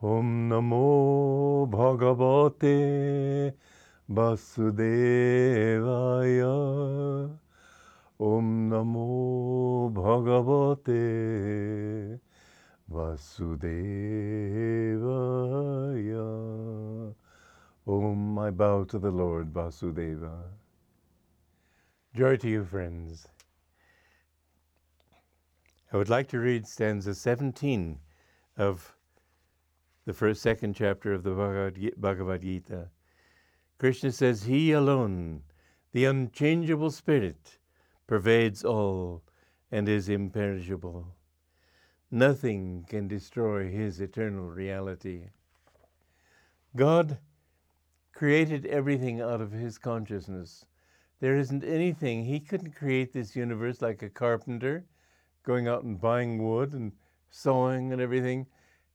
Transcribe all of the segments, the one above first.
Om Namo Bhagavate Vasudevaya. Om Namo Bhagavate Vasudevaya. Om, I bow to the Lord Vasudeva. Joy to you, friends. I would like to read stanza 17 of the first, second chapter of the Bhagavad Gita. Krishna says, He alone, the unchangeable Spirit, pervades all and is imperishable. Nothing can destroy His eternal reality. God created everything out of His consciousness. There isn't anything, He couldn't create this universe like a carpenter going out and buying wood and sawing and everything.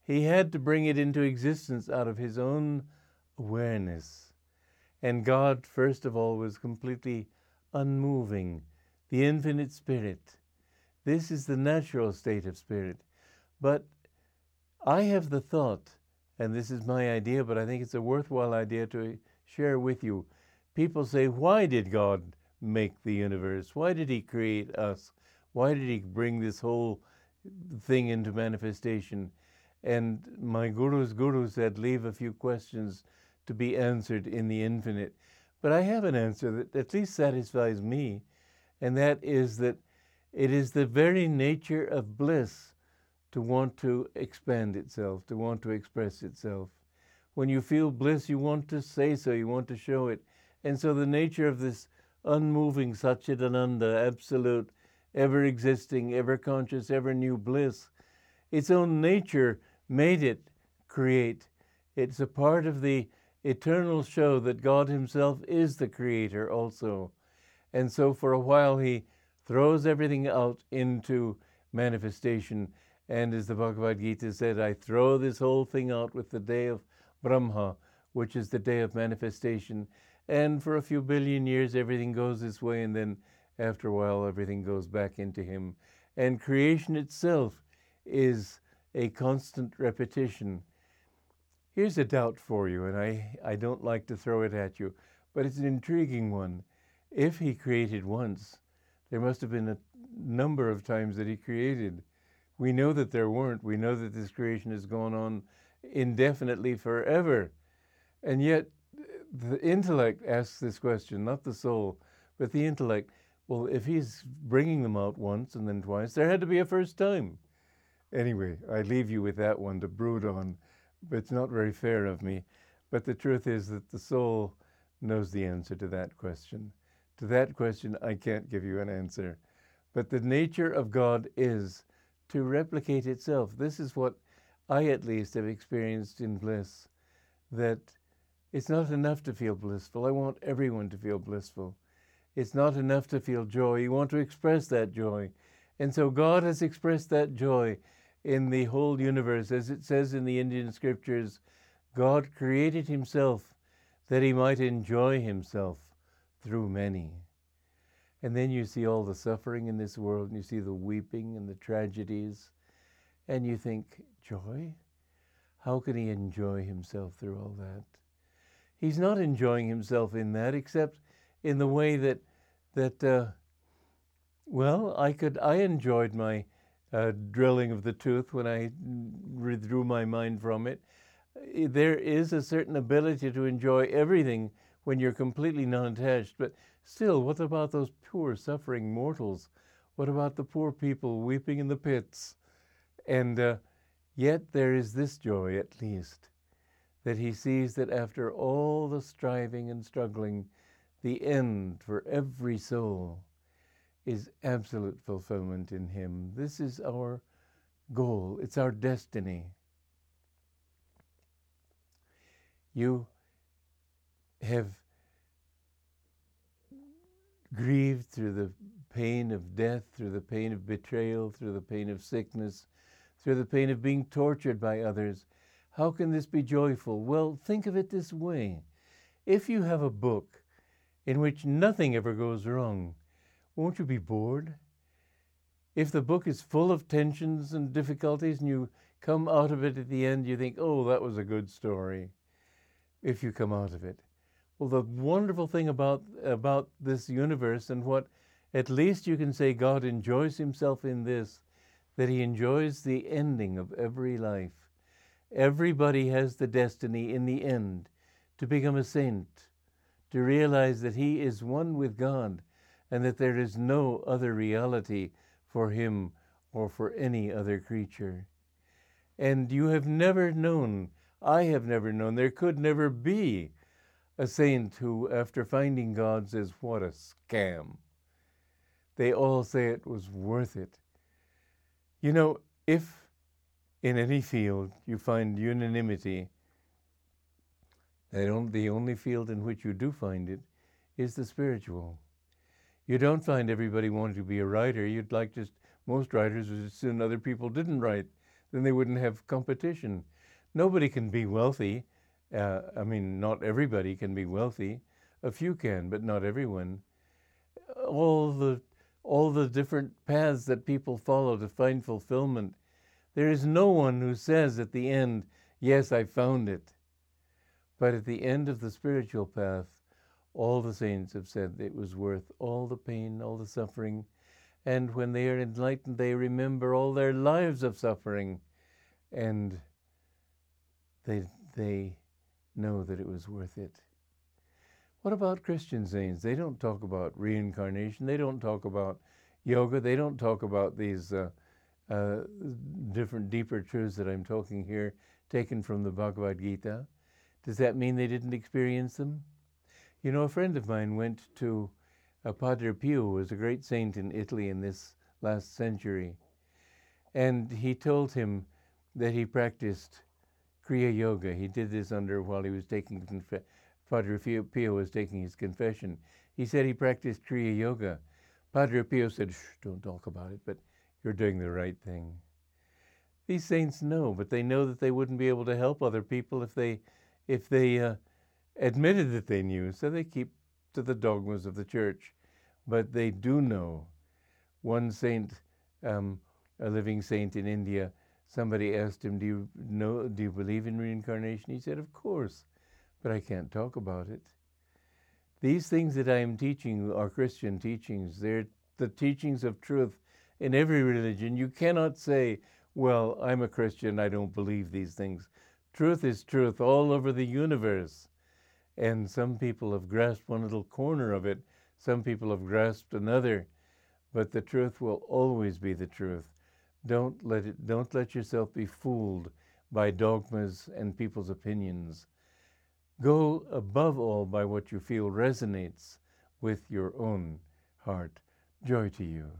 He had to bring it into existence out of his own awareness. And God, first of all, was completely unmoving, the infinite spirit. This is the natural state of spirit. But I have the thought, and this is my idea, but I think it's a worthwhile idea to share with you. People say, Why did God make the universe? Why did He create us? Why did He bring this whole thing into manifestation? And my guru's guru said, leave a few questions to be answered in the infinite. But I have an answer that at least satisfies me, and that is that it is the very nature of bliss to want to expand itself, to want to express itself. When you feel bliss, you want to say so, you want to show it. And so the nature of this unmoving Satchidananda, absolute, ever existing, ever conscious, ever new bliss, its own nature made it create. It's a part of the eternal show that God Himself is the creator also. And so for a while He throws everything out into manifestation. And as the Bhagavad Gita said, I throw this whole thing out with the day of Brahma, which is the day of manifestation. And for a few billion years, everything goes this way, and then after a while, everything goes back into Him. And creation itself is a constant repetition. Here's a doubt for you, and I, I don't like to throw it at you, but it's an intriguing one. If he created once, there must have been a number of times that he created. We know that there weren't. We know that this creation has gone on indefinitely forever. And yet, the intellect asks this question, not the soul, but the intellect. Well, if he's bringing them out once and then twice, there had to be a first time. Anyway, I leave you with that one to brood on. But it's not very fair of me. But the truth is that the soul knows the answer to that question. To that question, I can't give you an answer. But the nature of God is to replicate itself. This is what I, at least, have experienced in bliss that it's not enough to feel blissful. I want everyone to feel blissful. It's not enough to feel joy. You want to express that joy. And so God has expressed that joy in the whole universe. As it says in the Indian scriptures, God created himself that he might enjoy himself through many. And then you see all the suffering in this world, and you see the weeping and the tragedies, and you think, joy? How can he enjoy himself through all that? He's not enjoying himself in that, except in the way that, that uh, well, I could, I enjoyed my uh, drilling of the tooth when I withdrew my mind from it. There is a certain ability to enjoy everything when you're completely non attached, but still, what about those poor suffering mortals? What about the poor people weeping in the pits? And uh, yet there is this joy, at least, that he sees that after all the striving and struggling, the end for every soul is absolute fulfillment in Him. This is our goal, it's our destiny. You have grieved through the pain of death, through the pain of betrayal, through the pain of sickness, through the pain of being tortured by others. How can this be joyful? Well, think of it this way. If you have a book in which nothing ever goes wrong, won't you be bored? If the book is full of tensions and difficulties and you come out of it at the end, you think, oh, that was a good story, if you come out of it. Well, the wonderful thing about, about this universe and what at least you can say God enjoys himself in this, that he enjoys the ending of every life. Everybody has the destiny in the end to become a saint, to realize that he is one with God and that there is no other reality for him or for any other creature. And you have never known, I have never known, there could never be a saint who, after finding God, says, What a scam. They all say it was worth it. You know, if in any field you find unanimity, the only field in which you do find it is the spiritual. You don't find everybody wanting to be a writer. You'd like just most writers would assume other people didn't write, then they wouldn't have competition. Nobody can be wealthy. Uh, I mean, not everybody can be wealthy. A few can, but not everyone. All the all the different paths that people follow to find fulfillment. There is no one who says at the end, Yes, I found it. But at the end of the spiritual path, all the saints have said it was worth all the pain, all the suffering. And when they are enlightened, they remember all their lives of suffering and they, they know that it was worth it. What about Christian saints? They don't talk about reincarnation. They don't talk about yoga. They don't talk about these uh, uh, different, deeper truths that I'm talking here, taken from the Bhagavad Gita. Does that mean they didn't experience them? You know, a friend of mine went to uh, Padre Pio, who was a great saint in Italy in this last century, and he told him that he practiced Kriya Yoga. He did this under while he was taking Padre Pio was taking his confession. He said he practiced Kriya Yoga. Padre Pio said, Shh, don't talk about it, but you're doing the right thing. These saints know, but they know that they wouldn't be able to help other people if they, if they uh, admitted that they knew. So they keep to the dogmas of the church. But they do know. One saint, um, a living saint in India, somebody asked him, "Do you know? Do you believe in reincarnation?" He said, "Of course." but I can't talk about it. These things that I am teaching are Christian teachings. They're the teachings of truth in every religion. You cannot say, well, I'm a Christian, I don't believe these things. Truth is truth all over the universe. And some people have grasped one little corner of it, some people have grasped another, but the truth will always be the truth. Don't let it don't let yourself be fooled by dogmas and people's opinions. Go above all by what you feel resonates with your own heart. Joy to you.